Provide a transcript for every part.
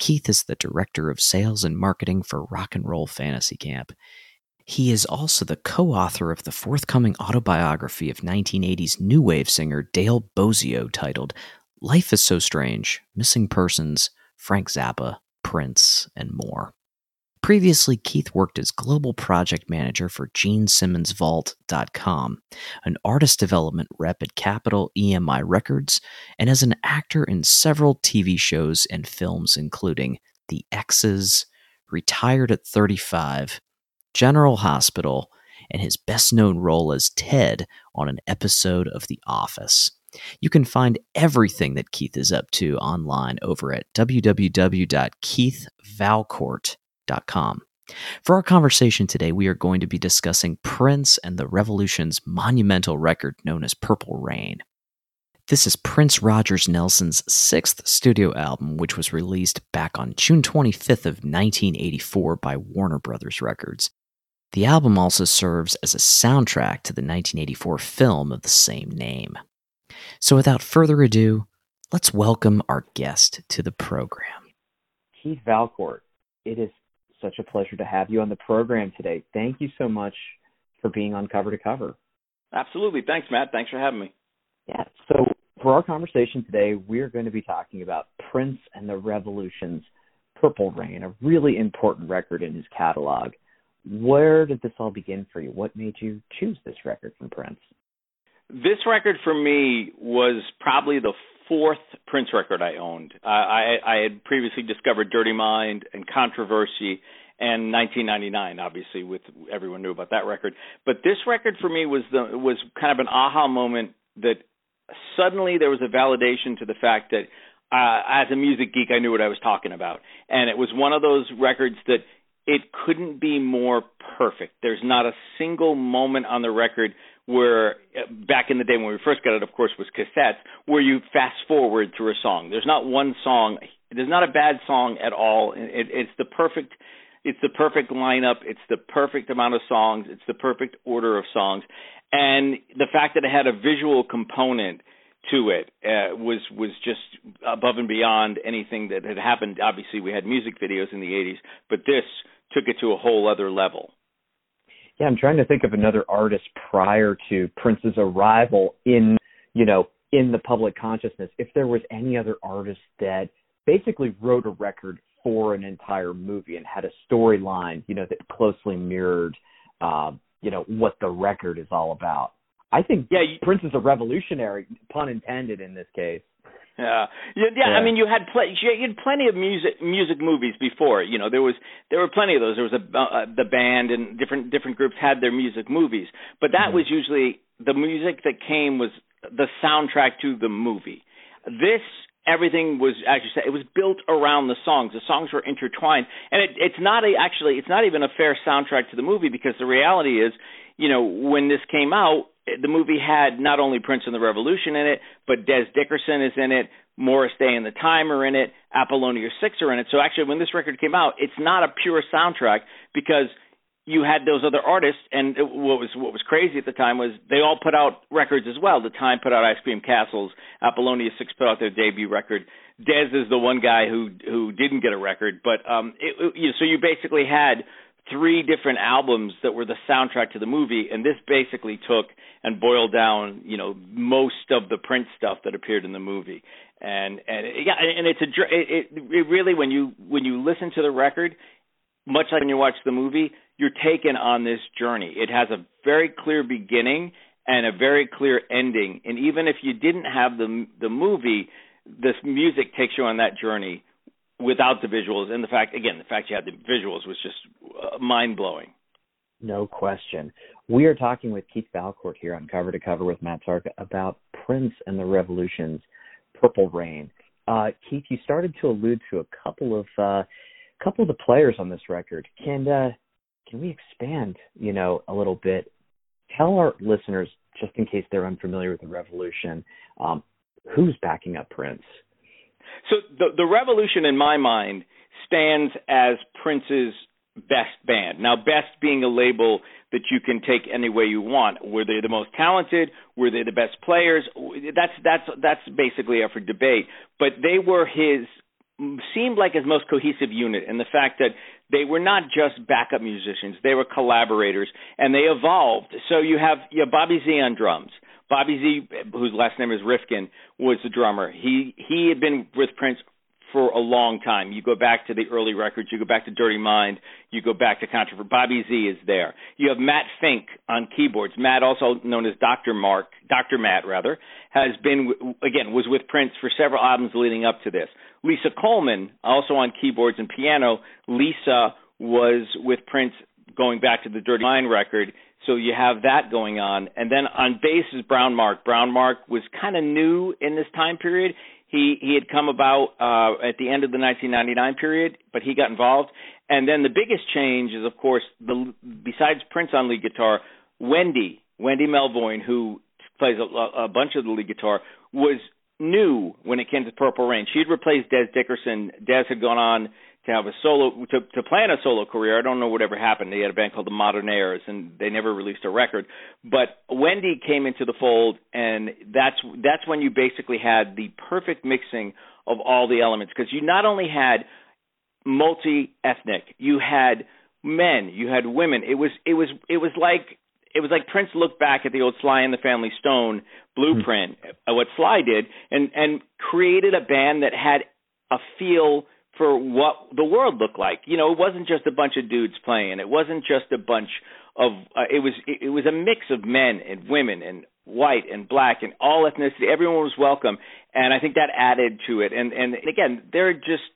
Keith is the director of sales and marketing for Rock and Roll Fantasy Camp. He is also the co author of the forthcoming autobiography of 1980s new wave singer Dale Bozzio titled Life is So Strange Missing Persons, Frank Zappa, Prince, and more. Previously, Keith worked as global project manager for GeneSimmonsVault.com, an artist development rep at Capitol EMI Records, and as an actor in several TV shows and films, including The Exes, Retired at 35, General Hospital, and his best known role as Ted on an episode of The Office. You can find everything that Keith is up to online over at www.keithvalcourt.com for our conversation today, we are going to be discussing Prince and the Revolution's monumental record known as Purple Rain. This is Prince Rogers Nelson's sixth studio album, which was released back on June 25th of 1984 by Warner Brothers Records. The album also serves as a soundtrack to the 1984 film of the same name. So without further ado, let's welcome our guest to the program. Keith Valcourt, it is such a pleasure to have you on the program today. Thank you so much for being on Cover to Cover. Absolutely. Thanks, Matt. Thanks for having me. Yeah. So, for our conversation today, we're going to be talking about Prince and the Revolution's Purple Rain, a really important record in his catalog. Where did this all begin for you? What made you choose this record from Prince? This record for me was probably the fourth Prince record I owned. Uh, I, I had previously discovered Dirty Mind and Controversy and 1999 obviously with everyone knew about that record but this record for me was the was kind of an aha moment that suddenly there was a validation to the fact that uh as a music geek I knew what I was talking about and it was one of those records that it couldn't be more perfect there's not a single moment on the record where back in the day when we first got it, of course, was cassettes, where you fast forward through a song. There's not one song. There's not a bad song at all. It, it's the perfect. It's the perfect lineup. It's the perfect amount of songs. It's the perfect order of songs, and the fact that it had a visual component to it uh, was was just above and beyond anything that had happened. Obviously, we had music videos in the '80s, but this took it to a whole other level. Yeah, I'm trying to think of another artist prior to Prince's arrival in, you know, in the public consciousness. If there was any other artist that basically wrote a record for an entire movie and had a storyline, you know, that closely mirrored, uh, you know, what the record is all about. I think yeah, you, Prince is a revolutionary, pun intended, in this case. Yeah. yeah, yeah. I mean, you had pl- you had plenty of music music movies before. You know, there was there were plenty of those. There was a uh, the band and different different groups had their music movies, but that mm-hmm. was usually the music that came was the soundtrack to the movie. This everything was as you said it was built around the songs the songs were intertwined and it, it's not a actually it's not even a fair soundtrack to the movie because the reality is you know when this came out the movie had not only Prince and the Revolution in it, but Dez Dickerson is in it, Morris Day and the Time are in it, Apollonia Six are in it. So actually, when this record came out, it's not a pure soundtrack because you had those other artists, and it, what was what was crazy at the time was they all put out records as well. The Time put out Ice Cream Castles, Apollonia Six put out their debut record. Dez is the one guy who who didn't get a record, but um, it, it, so you basically had three different albums that were the soundtrack to the movie, and this basically took and boiled down, you know, most of the Prince stuff that appeared in the movie. And and yeah, and it's a it, it really when you when you listen to the record, much like when you watch the movie, you're taken on this journey. It has a very clear beginning and a very clear ending. And even if you didn't have the the movie, this music takes you on that journey without the visuals and the fact again the fact you had the visuals was just uh, mind blowing no question we are talking with keith valcourt here on cover to cover with matt tarka about prince and the revolution's purple rain uh, keith you started to allude to a couple of uh, couple of the players on this record. Can uh, can we expand, you know, a little bit? Tell our listeners, just in case they're unfamiliar with the Revolution, um, who's backing up Prince? So the the Revolution, in my mind, stands as Prince's best band. Now, best being a label that you can take any way you want. Were they the most talented? Were they the best players? That's that's that's basically up for debate. But they were his seemed like his most cohesive unit in the fact that they were not just backup musicians; they were collaborators, and they evolved. So you have you have Bobby Z on drums. Bobby Z, whose last name is Rifkin, was the drummer. He he had been with Prince for a long time. You go back to the early records, you go back to Dirty Mind, you go back to Controversy. Bobby Z is there. You have Matt Fink on keyboards. Matt, also known as Dr. Mark, Dr. Matt rather, has been again was with Prince for several albums leading up to this. Lisa Coleman, also on keyboards and piano. Lisa was with Prince going back to the Dirty Mind record. So you have that going on. And then on bass is Brown Mark. Brown Mark was kind of new in this time period. He he had come about uh, at the end of the 1999 period, but he got involved. And then the biggest change is, of course, the besides Prince on lead guitar, Wendy Wendy Melvoin, who plays a, a bunch of the lead guitar, was new when it came to Purple Rain. She had replaced Dez Dickerson. Dez had gone on to have a solo to to plan a solo career. I don't know whatever happened. They had a band called the Modernaires, and they never released a record. But Wendy came into the fold, and that's that's when you basically had the perfect mixing of all the elements because you not only had multi ethnic, you had men, you had women. It was it was it was like it was like Prince looked back at the old Sly and the Family Stone blueprint, mm-hmm. what Sly did, and and created a band that had a feel for what the world looked like. You know, it wasn't just a bunch of dudes playing. It wasn't just a bunch of. Uh, it was it, it was a mix of men and women and white and black and all ethnicity. Everyone was welcome, and I think that added to it. And and again, they're just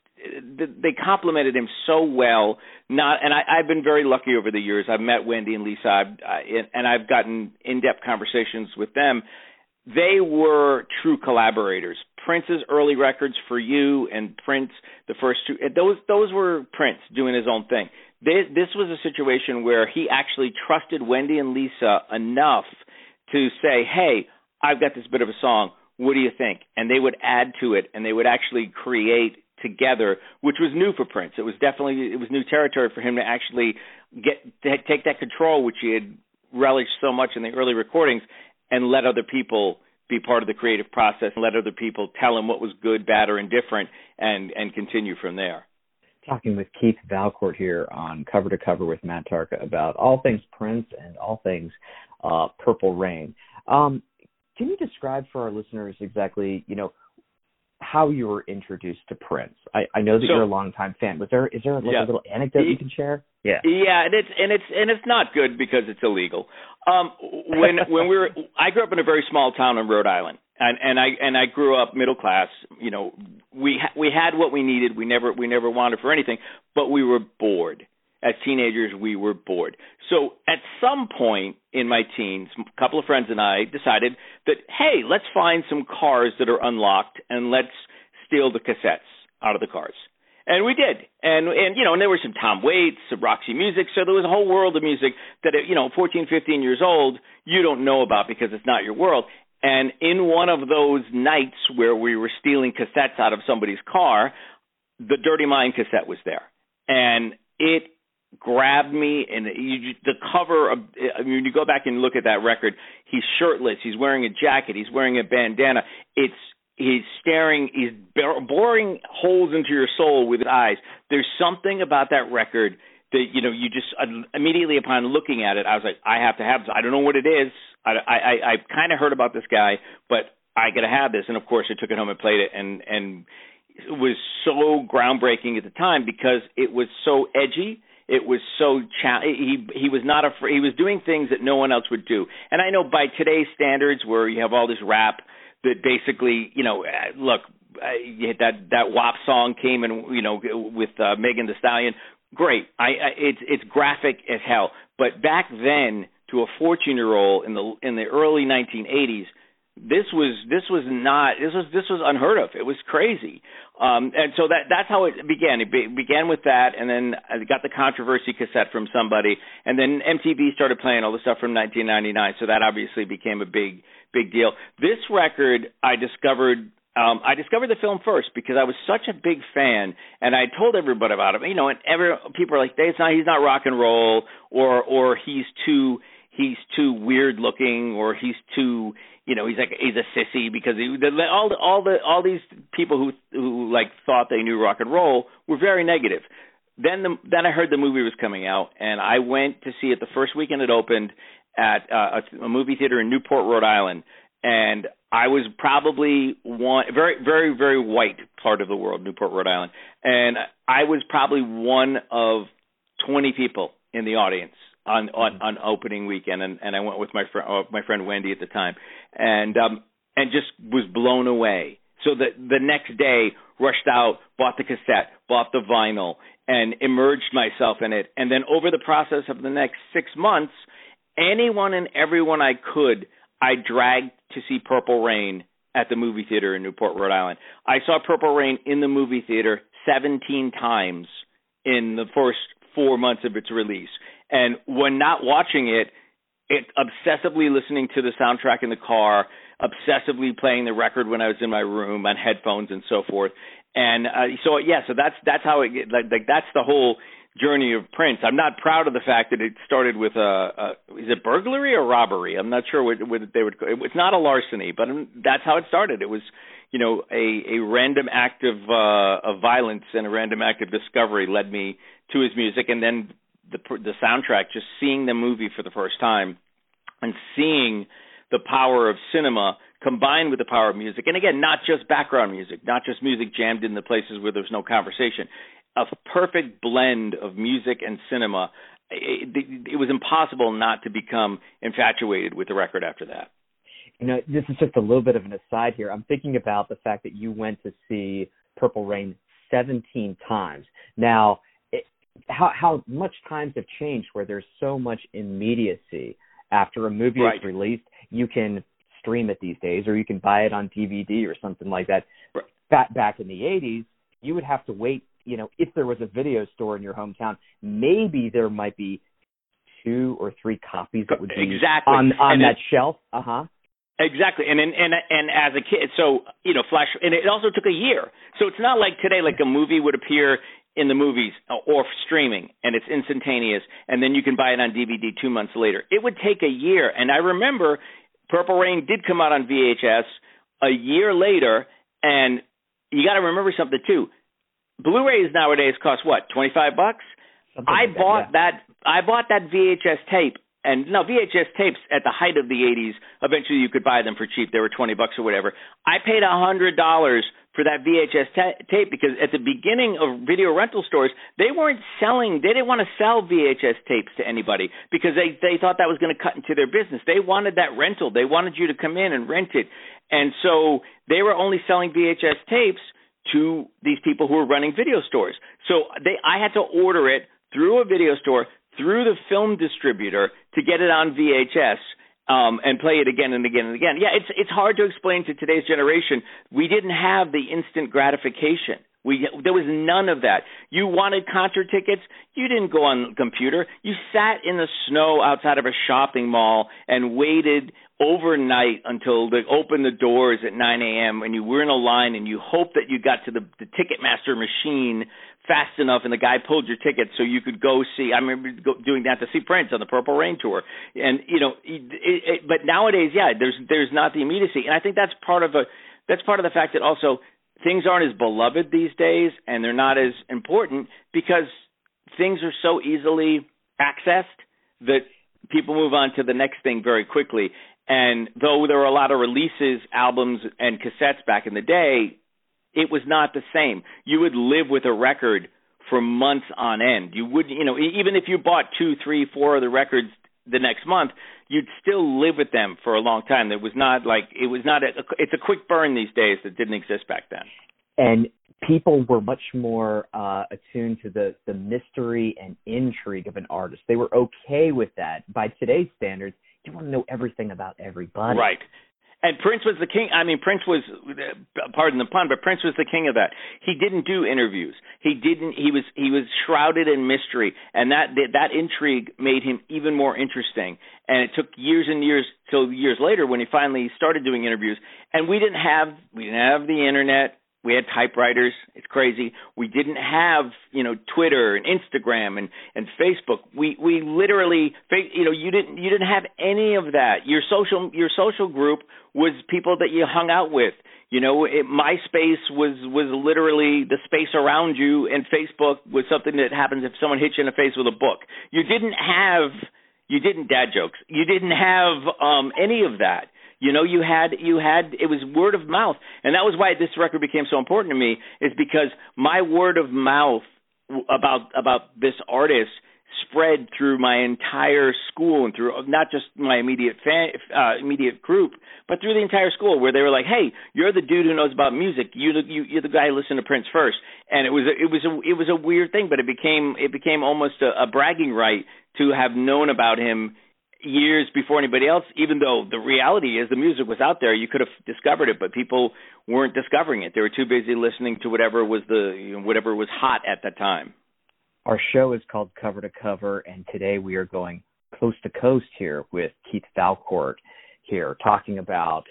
they complimented him so well. Not, and I, I've been very lucky over the years. I've met Wendy and Lisa, I've, I, and I've gotten in-depth conversations with them. They were true collaborators. Prince's early records for you and Prince, the first two, those those were Prince doing his own thing. This was a situation where he actually trusted Wendy and Lisa enough to say, "Hey, I've got this bit of a song. What do you think?" And they would add to it, and they would actually create together, which was new for Prince. It was definitely it was new territory for him to actually get to take that control, which he had relished so much in the early recordings, and let other people be part of the creative process and let other people tell him what was good, bad, or indifferent, and and continue from there. Talking with Keith Valcourt here on Cover to Cover with Matt Tarka about all things Prince and all things uh, Purple Rain. Um, can you describe for our listeners exactly, you know, how you were introduced to Prince. I, I know that so, you're a longtime fan. Was there is there like yeah. a little anecdote you can share? Yeah. Yeah, and it's and it's and it's not good because it's illegal. Um when when we were I grew up in a very small town in Rhode Island. And and I and I grew up middle class, you know, we ha- we had what we needed. We never we never wanted for anything, but we were bored. As teenagers, we were bored. So at some point in my teens, a couple of friends and I decided that, hey, let's find some cars that are unlocked and let's steal the cassettes out of the cars. And we did. And, and, you know, and there were some Tom Waits, some Roxy Music. So there was a whole world of music that, you know, 14, 15 years old, you don't know about because it's not your world. And in one of those nights where we were stealing cassettes out of somebody's car, the Dirty Mind cassette was there. And it grabbed me and you, the cover of I mean you go back and look at that record he's shirtless he's wearing a jacket he's wearing a bandana. It's he's staring he's boring holes into your soul with his eyes. There's something about that record that you know you just uh, immediately upon looking at it I was like I have to have this I don't know what it is. I I I, I kind of heard about this guy but I got to have this. And of course I took it home and played it and and it was so groundbreaking at the time because it was so edgy it was so cha- he he was not afraid. He was doing things that no one else would do. And I know by today's standards, where you have all this rap that basically, you know, uh, look, uh, that that WAP song came and you know with uh, Megan Thee Stallion. Great, I, I it's it's graphic as hell. But back then, to a 14 year old in the in the early 1980s, this was this was not this was this was unheard of. It was crazy, um, and so that that's how it began. It be, began with that, and then I got the controversy cassette from somebody, and then MTV started playing all the stuff from 1999. So that obviously became a big big deal. This record I discovered um, I discovered the film first because I was such a big fan, and I told everybody about it. You know, and every people are like, "It's not, he's not rock and roll," or or he's too he's too weird looking, or he's too you know he's like he's a sissy because he, all the, all the all these people who who like thought they knew rock and roll were very negative. Then the then I heard the movie was coming out, and I went to see it the first weekend it opened at uh, a, a movie theater in Newport, Rhode Island, and I was probably one very very very white part of the world, Newport, Rhode Island, and I was probably one of 20 people in the audience on on, mm-hmm. on opening weekend, and, and I went with my friend uh, my friend Wendy at the time, and um and just was blown away. So the the next day, rushed out, bought the cassette, bought the vinyl, and immersed myself in it. And then over the process of the next six months, anyone and everyone I could, I dragged to see Purple Rain at the movie theater in Newport, Rhode Island. I saw Purple Rain in the movie theater 17 times in the first four months of its release. And when not watching it, obsessively listening to the soundtrack in the car, obsessively playing the record when I was in my room on headphones and so forth. And uh, so yeah, so that's that's how it like like that's the whole journey of Prince. I'm not proud of the fact that it started with a, a is it burglary or robbery? I'm not sure what, what they would. It, It's not a larceny, but that's how it started. It was you know a a random act of uh, of violence and a random act of discovery led me to his music, and then the the soundtrack. Just seeing the movie for the first time and seeing the power of cinema combined with the power of music and again not just background music not just music jammed in the places where there's no conversation a perfect blend of music and cinema. It, it, it was impossible not to become infatuated with the record after that. You know, this is just a little bit of an aside here. I'm thinking about the fact that you went to see Purple Rain 17 times. Now, how how much times have changed where there's so much immediacy after a movie right. is released, you can stream it these days, or you can buy it on DVD or something like that. Right. Back back in the 80s, you would have to wait you know, if there was a video store in your hometown, maybe there might be two or three copies that would be exactly on on and that it, shelf. Uh huh. Exactly, and, and and and as a kid, so you know, Flash, and it also took a year. So it's not like today, like a movie would appear in the movies uh, or streaming, and it's instantaneous, and then you can buy it on DVD two months later. It would take a year, and I remember Purple Rain did come out on VHS a year later, and you got to remember something too. Blu-rays nowadays cost what? Twenty five bucks. Something I like bought that, yeah. that. I bought that VHS tape, and no VHS tapes at the height of the '80s. Eventually, you could buy them for cheap. They were twenty bucks or whatever. I paid a hundred dollars for that VHS ta- tape because at the beginning of video rental stores, they weren't selling. They didn't want to sell VHS tapes to anybody because they they thought that was going to cut into their business. They wanted that rental. They wanted you to come in and rent it, and so they were only selling VHS tapes to these people who were running video stores. So they I had to order it through a video store, through the film distributor to get it on VHS um, and play it again and again and again. Yeah, it's it's hard to explain to today's generation. We didn't have the instant gratification. We there was none of that. You wanted concert tickets, you didn't go on the computer. You sat in the snow outside of a shopping mall and waited overnight until they opened the doors at 9 a.m. and you were in a line and you hoped that you got to the, the Ticketmaster machine fast enough and the guy pulled your ticket so you could go see. I remember doing that to see Prince on the Purple Rain tour, and you know, it, it, but nowadays, yeah, there's there's not the immediacy, and I think that's part of a that's part of the fact that also things aren't as beloved these days and they're not as important because things are so easily accessed that people move on to the next thing very quickly and though there were a lot of releases, albums, and cassettes back in the day, it was not the same. You would live with a record for months on end. You wouldn't, you know, even if you bought two, three, four of the records the next month, you'd still live with them for a long time. It was not like it was not a. It's a quick burn these days that didn't exist back then. And people were much more uh, attuned to the the mystery and intrigue of an artist. They were okay with that by today's standards you want to know everything about everybody. Right. And Prince was the king. I mean, Prince was, pardon the pun, but Prince was the king of that. He didn't do interviews. He didn't. He was he was shrouded in mystery, and that that intrigue made him even more interesting. And it took years and years till years later when he finally started doing interviews. And we didn't have we didn't have the internet we had typewriters. It's crazy. We didn't have you know twitter and instagram and and facebook. We we literally you know you didn't you didn't have any of that. Your social your social group was people that you hung out with. You know it, myspace was was literally the space around you and facebook was something that happens if someone hits you in the face with a book. You didn't have you didn't dad jokes. You didn't have um any of that you know, you had you had it was word of mouth, and that was why this record became so important to me. Is because my word of mouth about about this artist spread through my entire school and through not just my immediate fan, uh, immediate group, but through the entire school, where they were like, "Hey, you're the dude who knows about music. You, the, you you're the guy who listened to Prince first. And it was a, it was a it was a weird thing, but it became it became almost a, a bragging right to have known about him years before anybody else, even though the reality is the music was out there, you could have discovered it, but people weren't discovering it. They were too busy listening to whatever was the you know, whatever was hot at the time. Our show is called Cover to Cover, and today we are going coast to coast here with Keith Valcourt here, talking about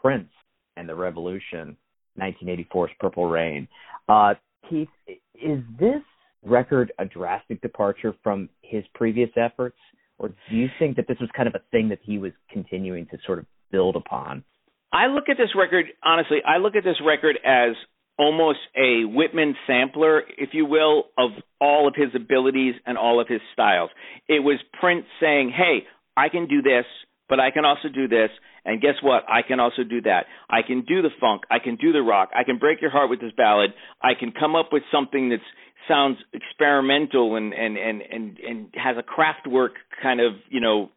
Prince and the Revolution, 1984's Purple Rain. Uh, Keith, is this record a drastic departure from his previous efforts? Or do you think that this was kind of a thing that he was continuing to sort of build upon? I look at this record honestly. I look at this record as almost a Whitman sampler, if you will, of all of his abilities and all of his styles. It was Prince saying, "Hey, I can do this, but I can also do this." And guess what? I can also do that. I can do the funk. I can do the rock. I can break your heart with this ballad. I can come up with something that sounds experimental and and and and and has a Kraftwerk kind of you know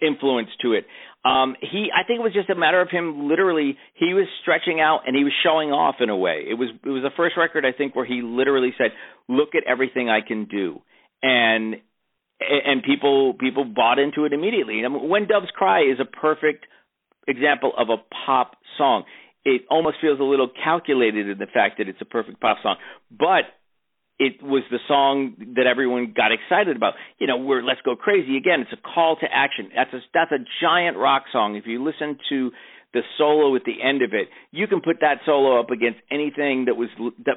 influence to it. Um, he, I think it was just a matter of him literally, he was stretching out and he was showing off in a way. It was, it was the first record I think where he literally said, "Look at everything I can do," and and people people bought into it immediately. I mean, when Doves Cry is a perfect example of a pop song. It almost feels a little calculated in the fact that it's a perfect pop song, but it was the song that everyone got excited about. You know, we're Let's Go Crazy again. It's a call to action. That's a that's a giant rock song. If you listen to the solo at the end of it, you can put that solo up against anything that was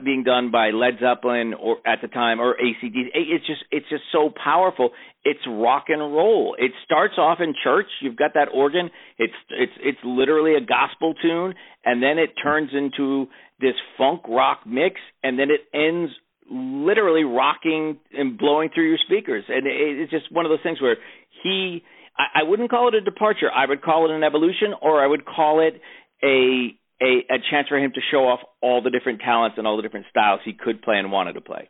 being done by Led Zeppelin or at the time or AC/DC. It's just it's just so powerful. It's rock and roll. It starts off in church. You've got that organ. It's it's it's literally a gospel tune, and then it turns into this funk rock mix, and then it ends literally rocking and blowing through your speakers. And it's just one of those things where he, I, I wouldn't call it a departure. I would call it an evolution, or I would call it a, a a chance for him to show off all the different talents and all the different styles he could play and wanted to play.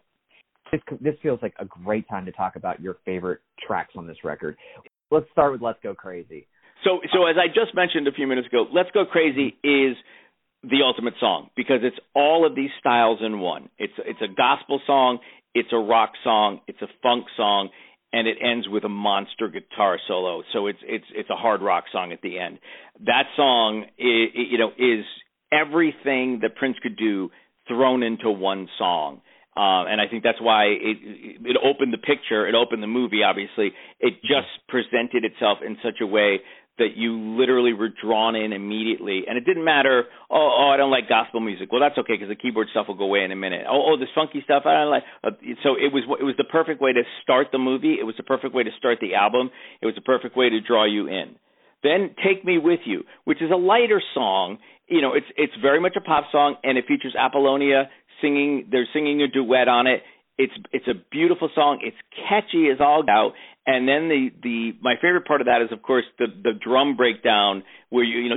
This, this feels like a great time to talk about your favorite tracks on this record. Let's start with "Let's Go Crazy." So, so as I just mentioned a few minutes ago, "Let's Go Crazy" is the ultimate song because it's all of these styles in one. It's it's a gospel song, it's a rock song, it's a funk song, and it ends with a monster guitar solo. So it's it's it's a hard rock song at the end. That song, is, you know, is everything that Prince could do thrown into one song. Uh, and I think that's why it it opened the picture, it opened the movie. Obviously, it just presented itself in such a way that you literally were drawn in immediately, and it didn't matter. Oh, oh, I don't like gospel music. Well, that's okay because the keyboard stuff will go away in a minute. Oh, oh, this funky stuff I don't like. Uh, so it was it was the perfect way to start the movie. It was the perfect way to start the album. It was the perfect way to draw you in. Then Take Me With You, which is a lighter song. You know, it's it's very much a pop song, and it features Apollonia singing. They're singing a duet on it. It's it's a beautiful song. It's catchy as all out, and then the the my favorite part of that is of course the the drum breakdown where you you know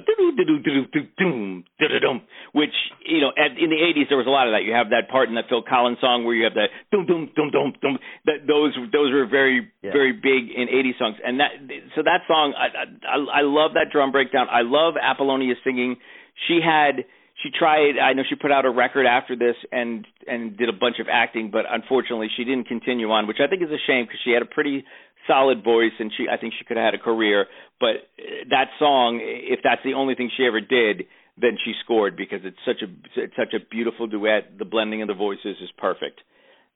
which you know at, in the 80s there was a lot of that. You have that part in that Phil Collins song where you have that dum dum dum dum dum that those those were very yeah. very big in 80s songs. And that so that song I, I I love that drum breakdown. I love Apollonia singing. She had she tried i know she put out a record after this and and did a bunch of acting but unfortunately she didn't continue on which i think is a shame because she had a pretty solid voice, and she I think she could have had a career. But uh, that song, if that's the only thing she ever did, then she scored because it's such a it's such a beautiful duet. The blending of the voices is perfect.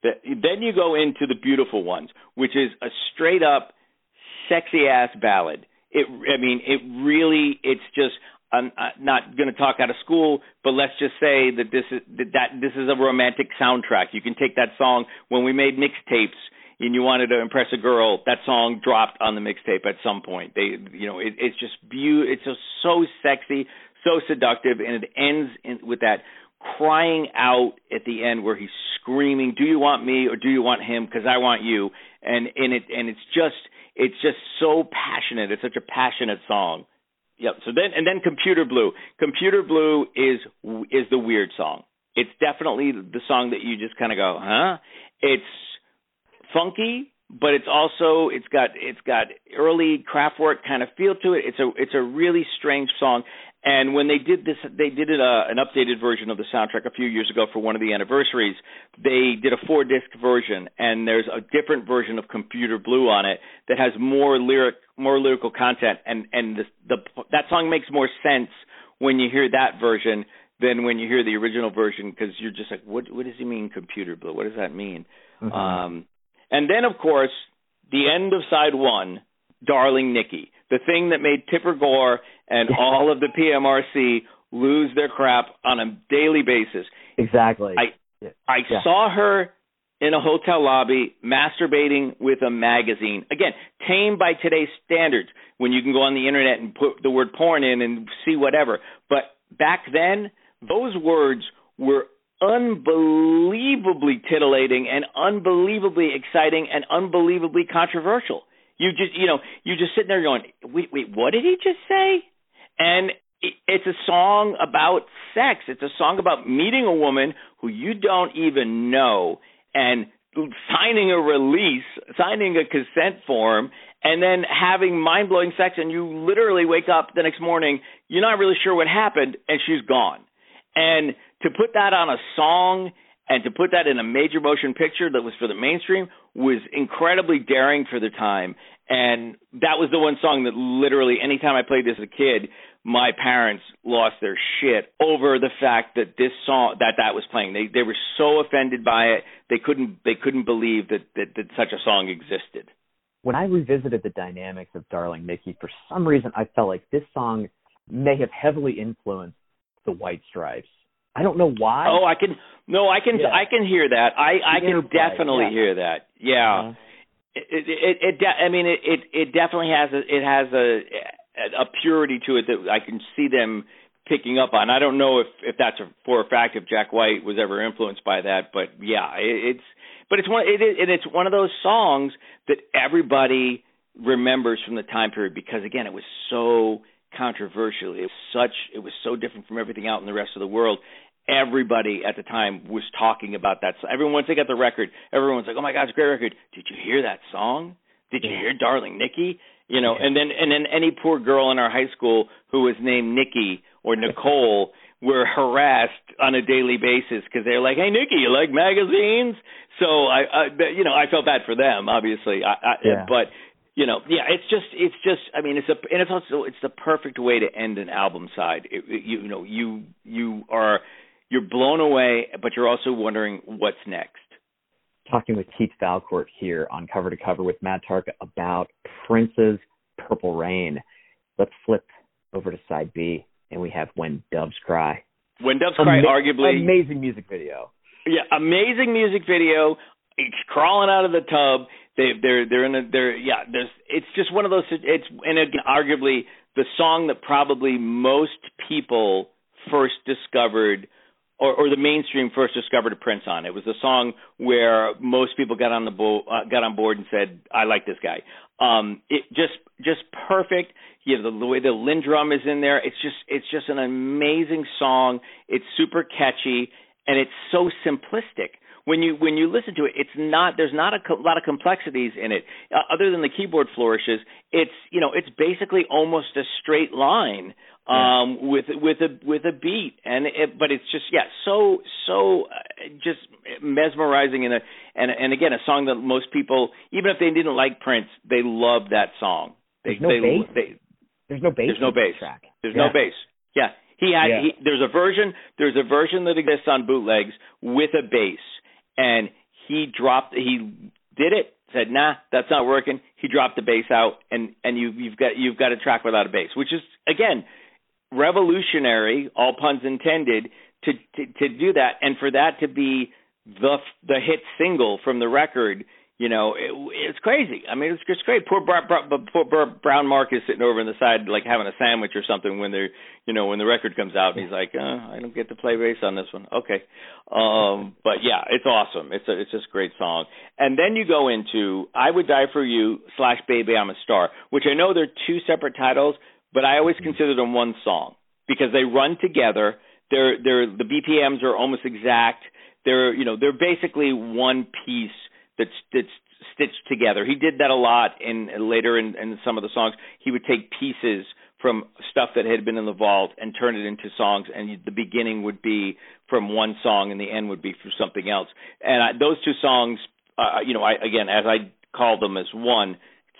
then you go into the beautiful ones, which is a straight up sexy ass ballad. It I mean it really it's just I'm not going to talk out of school, but let's just say that this is that this is a romantic soundtrack. You can take that song when we made mixtapes and you wanted to impress a girl. That song dropped on the mixtape at some point. They, you know, it, it's just beautiful. It's just so sexy, so seductive, and it ends in, with that crying out at the end where he's screaming, "Do you want me or do you want him? Because I want you." And and it and it's just it's just so passionate. It's such a passionate song. Yep. So then and then Computer Blue. Computer Blue is is the weird song. It's definitely the song that you just kind of go, huh? It's funky, but it's also it's got it's got early Kraftwerk kind of feel to it. It's a it's a really strange song. And when they did this, they did it, uh, an updated version of the soundtrack a few years ago for one of the anniversaries. They did a four disc version, and there's a different version of Computer Blue on it that has more lyric, more lyrical content, and and the, the that song makes more sense when you hear that version than when you hear the original version because you're just like, what what does he mean, Computer Blue? What does that mean? Mm-hmm. Um, and then, of course, the end of side one, Darling Nikki, the thing that made Tipper Gore and all of the PMRC lose their crap on a daily basis. Exactly. I I yeah. saw her in a hotel lobby masturbating with a magazine. Again, tame by today's standards when you can go on the internet and put the word porn in and see whatever. But back then, those words were unbelievably titillating and unbelievably exciting and unbelievably controversial. You just, you know, you just sitting there going, wait, wait, what did he just say? And it's a song about sex. It's a song about meeting a woman who you don't even know and signing a release, signing a consent form, and then having mind blowing sex. And you literally wake up the next morning, you're not really sure what happened, and she's gone. And to put that on a song and to put that in a major motion picture that was for the mainstream was incredibly daring for the time. And that was the one song that literally, anytime I played this as a kid, my parents lost their shit over the fact that this song that that was playing. They they were so offended by it. They couldn't they couldn't believe that that, that such a song existed. When I revisited the dynamics of Darling Nikki, for some reason I felt like this song may have heavily influenced the White Stripes. I don't know why. Oh, I can no, I can yeah. I can hear that. I I can definitely yeah. hear that. Yeah. Uh-huh. It, it, it, it I mean it, it it definitely has a it has a a purity to it that I can see them picking up on. I don't know if if that's a, for a fact if Jack White was ever influenced by that, but yeah, it, it's but it's one it is and it's one of those songs that everybody remembers from the time period because again it was so controversial. It was such it was so different from everything out in the rest of the world. Everybody at the time was talking about that. So everyone once they got the record, everyone's like, "Oh my God, it's a great record! Did you hear that song? Did you hear Darling Nikki?" You know, and then and then any poor girl in our high school who was named Nikki or Nicole were harassed on a daily basis because they're like, "Hey, Nikki, you like magazines?" So I, I, you know, I felt bad for them, obviously. I, I, yeah. But you know, yeah, it's just, it's just, I mean, it's a, and it's also, it's the perfect way to end an album side. It, it, you, you know, you, you are, you're blown away, but you're also wondering what's next. Talking with Keith Valcourt here on Cover to Cover with Matt Tarka about Prince's Purple Rain. Let's flip over to side B, and we have When Doves Cry. When Doves Cry, Ama- arguably amazing music video. Yeah, amazing music video. It's crawling out of the tub they they're they're in a they're yeah there's it's just one of those it's and again arguably the song that probably most people first discovered or, or the mainstream first discovered a Prince on. It was a song where most people got on the bo- uh, got on board and said, "I like this guy." Um, it just just perfect. You know the, the way the LinnDrum is in there. It's just it's just an amazing song. It's super catchy and it's so simplistic when you when you listen to it, it's not there's not a co- lot of complexities in it uh, other than the keyboard flourishes. It's you know it's basically almost a straight line um yeah. with with a with a beat and it, but it's just yeah so so uh, just mesmerizing and a and and again, a song that most people, even if they didn't like Prince, they loved that song. They, there's no they, bass. They, there's no bass. There's no bass. Track. There's yeah. no bass. Yeah, he had. Yeah. He, there's a version. There's a version that exists on bootlegs with a bass, and he dropped. He did it. Said, nah, that's not working. He dropped the bass out, and and you you've got you've got a track without a bass, which is again revolutionary, all puns intended, to to, to do that, and for that to be the the hit single from the record you know, it, it's crazy. I mean, it's just great. Poor, Bra- poor Brown Mark is sitting over on the side, like having a sandwich or something when they're, you know, when the record comes out, and he's like, uh, I don't get to play bass on this one. Okay, um, but yeah, it's awesome. It's a, it's just a great song. And then you go into "I Would Die for You" slash "Baby I'm a Star," which I know they're two separate titles, but I always consider them one song because they run together. They're they're the BPMs are almost exact. They're you know they're basically one piece that's that's stitched together. He did that a lot in later in, in some of the songs. He would take pieces from stuff that had been in the vault and turn it into songs and the beginning would be from one song and the end would be from something else and I, those two songs uh, you know I again as I call them as one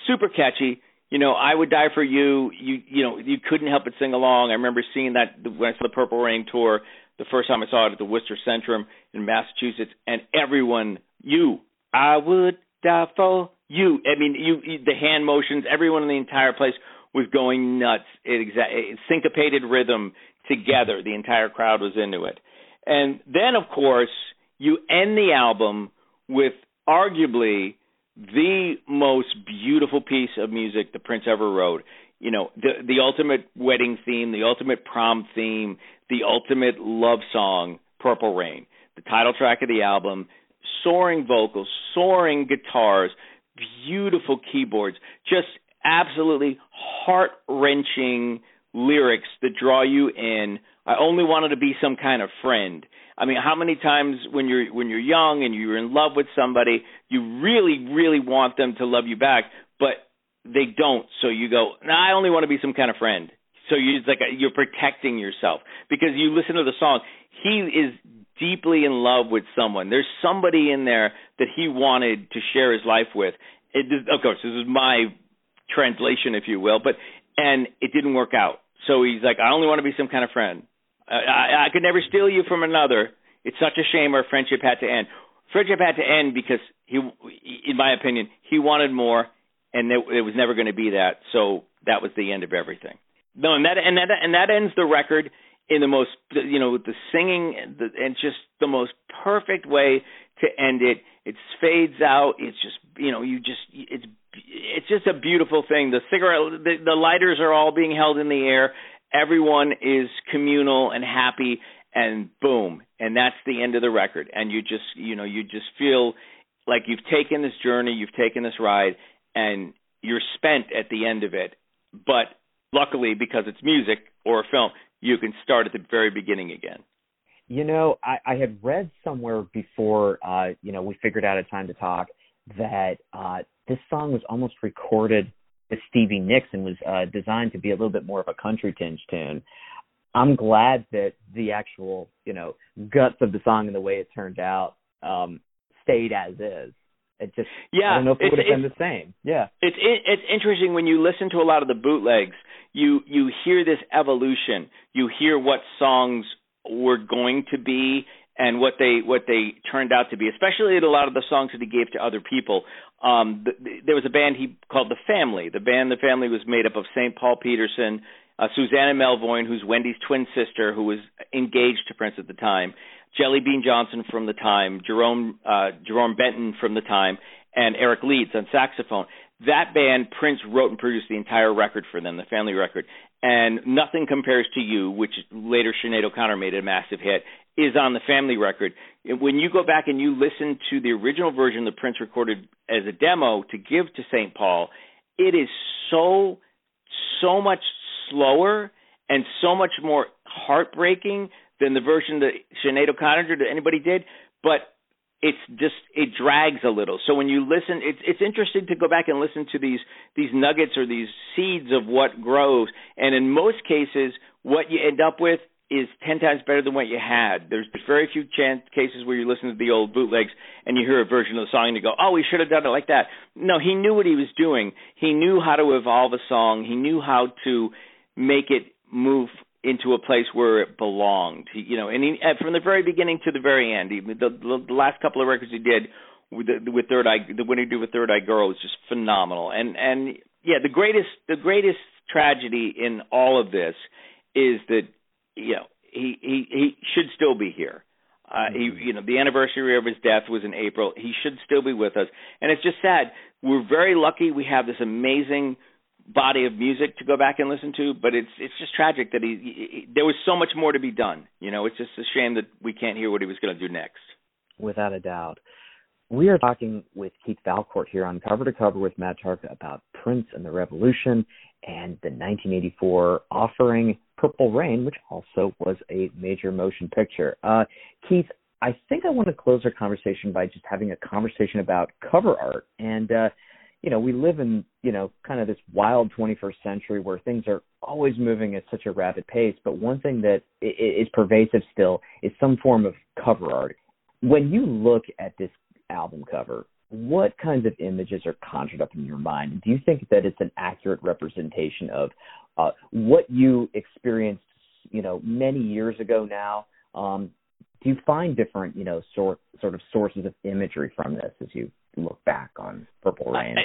super catchy you know I would die for you you you know you couldn't help but sing along I remember seeing that when I saw the Purple Rain tour the first time I saw it at the Worcester Centrum in Massachusetts and everyone you I would die for you. I mean, you, you the hand motions. Everyone in the entire place was going nuts. It exa- it syncopated rhythm together. The entire crowd was into it. And then, of course, you end the album with arguably the most beautiful piece of music that Prince ever wrote. You know, the the ultimate wedding theme, the ultimate prom theme, the ultimate love song, Purple Rain, the title track of the album soaring vocals, soaring guitars, beautiful keyboards, just absolutely heart wrenching lyrics that draw you in. I only wanted to be some kind of friend. I mean, how many times when you're when you're young and you're in love with somebody, you really, really want them to love you back, but they don't. So you go, nah, I only want to be some kind of friend. So you it's like a, you're protecting yourself because you listen to the song. He is deeply in love with someone. There's somebody in there that he wanted to share his life with. It, of course, this is my translation, if you will, but and it didn't work out. So he's like, I only want to be some kind of friend. I, I, I could never steal you from another. It's such a shame our friendship had to end. Friendship had to end because he, in my opinion, he wanted more, and it, it was never going to be that. So that was the end of everything. No, and that and that and that ends the record in the most you know with the singing and just the most perfect way to end it. It fades out. It's just you know you just it's it's just a beautiful thing. The cigarette the, the lighters are all being held in the air. Everyone is communal and happy and boom. And that's the end of the record. And you just you know you just feel like you've taken this journey you've taken this ride and you're spent at the end of it. But luckily because it's music or a film you can start at the very beginning again. You know, I, I had read somewhere before, uh, you know, we figured out a time to talk that uh, this song was almost recorded with Stevie Nicks and was uh, designed to be a little bit more of a country tinge tune. I'm glad that the actual, you know, guts of the song and the way it turned out um, stayed as is. It just, yeah, I don't know if it would have been the same. Yeah, it's it, it's interesting when you listen to a lot of the bootlegs you you hear this evolution. You hear what songs were going to be and what they what they turned out to be, especially in a lot of the songs that he gave to other people. Um, the, the, there was a band he called the Family. The band the Family was made up of St. Paul Peterson, uh, Susannah Melvoin, who's Wendy's twin sister, who was engaged to Prince at the time, Jelly Bean Johnson from the time, Jerome uh, Jerome Benton from the time, and Eric Leeds on saxophone that band Prince wrote and produced the entire record for them, the family record, and nothing compares to you, which later Sinead O'Connor made a massive hit, is on the family record. When you go back and you listen to the original version that Prince recorded as a demo to give to St. Paul, it is so so much slower and so much more heartbreaking than the version that Sinead O'Connor did anybody did. But it's just it drags a little. So when you listen, it's it's interesting to go back and listen to these these nuggets or these seeds of what grows. And in most cases, what you end up with is ten times better than what you had. There's very few chance cases where you listen to the old bootlegs and you hear a version of the song and you go, "Oh, we should have done it like that." No, he knew what he was doing. He knew how to evolve a song. He knew how to make it move into a place where it belonged. He, you know, and he, from the very beginning to the very end, he, the, the last couple of records he did with the, with Third Eye, the one he did with Third Eye Girl was just phenomenal. And and yeah, the greatest the greatest tragedy in all of this is that you know he he he should still be here. Uh, he, mm-hmm. you know, the anniversary of his death was in April. He should still be with us, and it's just sad. We're very lucky. We have this amazing body of music to go back and listen to, but it's it's just tragic that he, he there was so much more to be done. You know, it's just a shame that we can't hear what he was going to do next. Without a doubt. We are talking with Keith Valcourt here on Cover to Cover with Matt Tarka about Prince and the Revolution and the 1984 offering Purple Rain, which also was a major motion picture. Uh, Keith, I think I want to close our conversation by just having a conversation about cover art. And, uh, you know, we live in, you know, kind of this wild 21st century where things are always moving at such a rapid pace. But one thing that is pervasive still is some form of cover art. When you look at this album cover, what kinds of images are conjured up in your mind? Do you think that it's an accurate representation of uh, what you experienced, you know, many years ago now? Um, do you find different, you know, sort sort of sources of imagery from this as you look back on Purple Rain? I,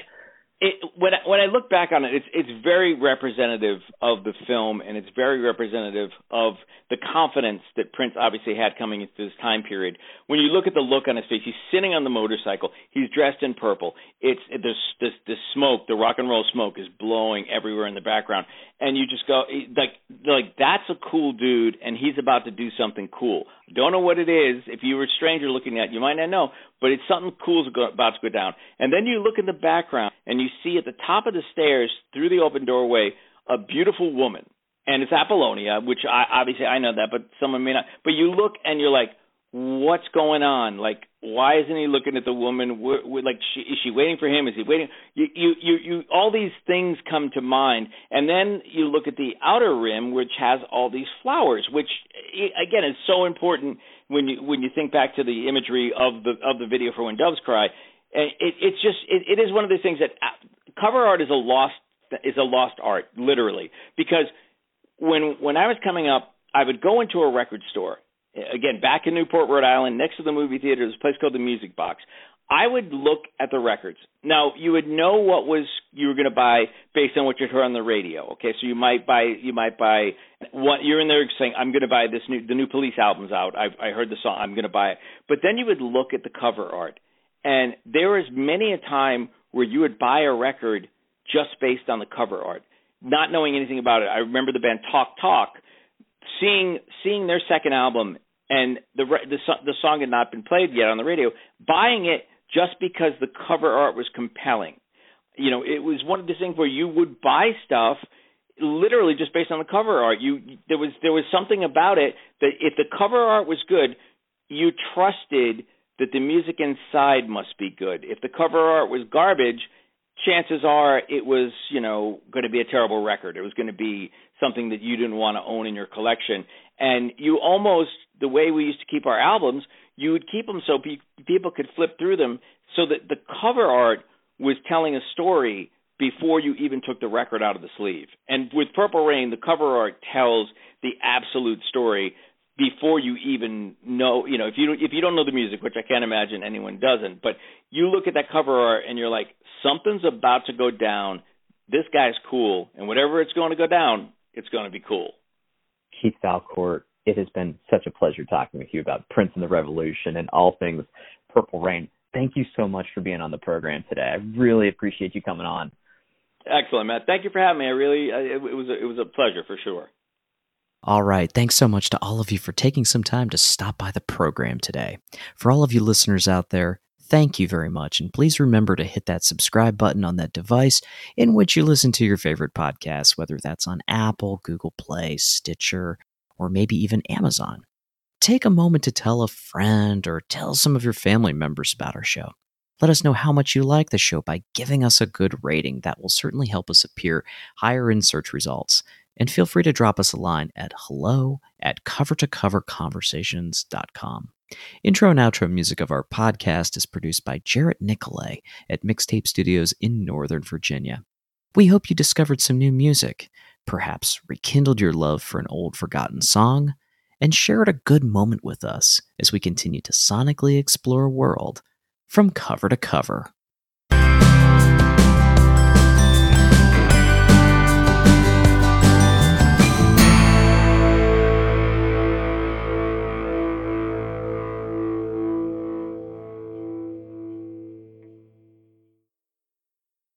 it, when I, when I look back on it, it's it's very representative of the film, and it's very representative of the confidence that Prince obviously had coming into this time period. When you look at the look on his face, he's sitting on the motorcycle. He's dressed in purple. It's this this smoke, the rock and roll smoke, is blowing everywhere in the background, and you just go eh, like like that's a cool dude, and he's about to do something cool. Don't know what it is. If you were a stranger looking at, it, you might not know, but it's something cool about to go down. And then you look in the background and you see at the top of the stairs through the open doorway a beautiful woman, and it's Apollonia, which I obviously I know that, but someone may not. But you look and you're like, what's going on? Like, why isn't he looking at the woman? We're, we're like, she, is she waiting for him? Is he waiting? You, you, you, you, all these things come to mind, and then you look at the outer rim, which has all these flowers, which again is so important when you when you think back to the imagery of the of the video for When Doves Cry. And It, it's just it, it is one of those things that uh, cover art is a lost is a lost art, literally, because when when I was coming up, I would go into a record store again back in Newport, Rhode Island, next to the movie theater, there's a place called the Music Box. I would look at the records. Now you would know what was you were going to buy based on what you heard on the radio. Okay, so you might buy you might buy what you're in there saying I'm going to buy this new the new Police album's out. I I heard the song. I'm going to buy it. But then you would look at the cover art, and there was many a time where you would buy a record just based on the cover art, not knowing anything about it. I remember the band Talk Talk, seeing seeing their second album and the the the song had not been played yet on the radio, buying it just because the cover art was compelling. You know, it was one of these things where you would buy stuff literally just based on the cover art. You there was there was something about it that if the cover art was good, you trusted that the music inside must be good. If the cover art was garbage, chances are it was, you know, going to be a terrible record. It was going to be something that you didn't want to own in your collection. And you almost the way we used to keep our albums, you would keep them so pe- people could flip through them so that the cover art was telling a story before you even took the record out of the sleeve. And with Purple Rain, the cover art tells the absolute story before you even know, you know, if you if you don't know the music, which I can't imagine anyone doesn't, but you look at that cover art and you're like, something's about to go down. This guy's cool, and whatever it's going to go down, it's going to be cool. Keith Valcourt, it has been such a pleasure talking with you about Prince and the Revolution and all things Purple Rain. Thank you so much for being on the program today. I really appreciate you coming on. Excellent, Matt. Thank you for having me. I really, it, it was, a, it was a pleasure for sure. All right. Thanks so much to all of you for taking some time to stop by the program today. For all of you listeners out there, thank you very much. And please remember to hit that subscribe button on that device in which you listen to your favorite podcasts, whether that's on Apple, Google Play, Stitcher, or maybe even Amazon. Take a moment to tell a friend or tell some of your family members about our show. Let us know how much you like the show by giving us a good rating. That will certainly help us appear higher in search results. And feel free to drop us a line at hello at covertocoverconversations.com. Intro and outro music of our podcast is produced by Jarrett Nicolay at Mixtape Studios in Northern Virginia. We hope you discovered some new music, perhaps rekindled your love for an old forgotten song, and shared a good moment with us as we continue to sonically explore a world from cover to cover.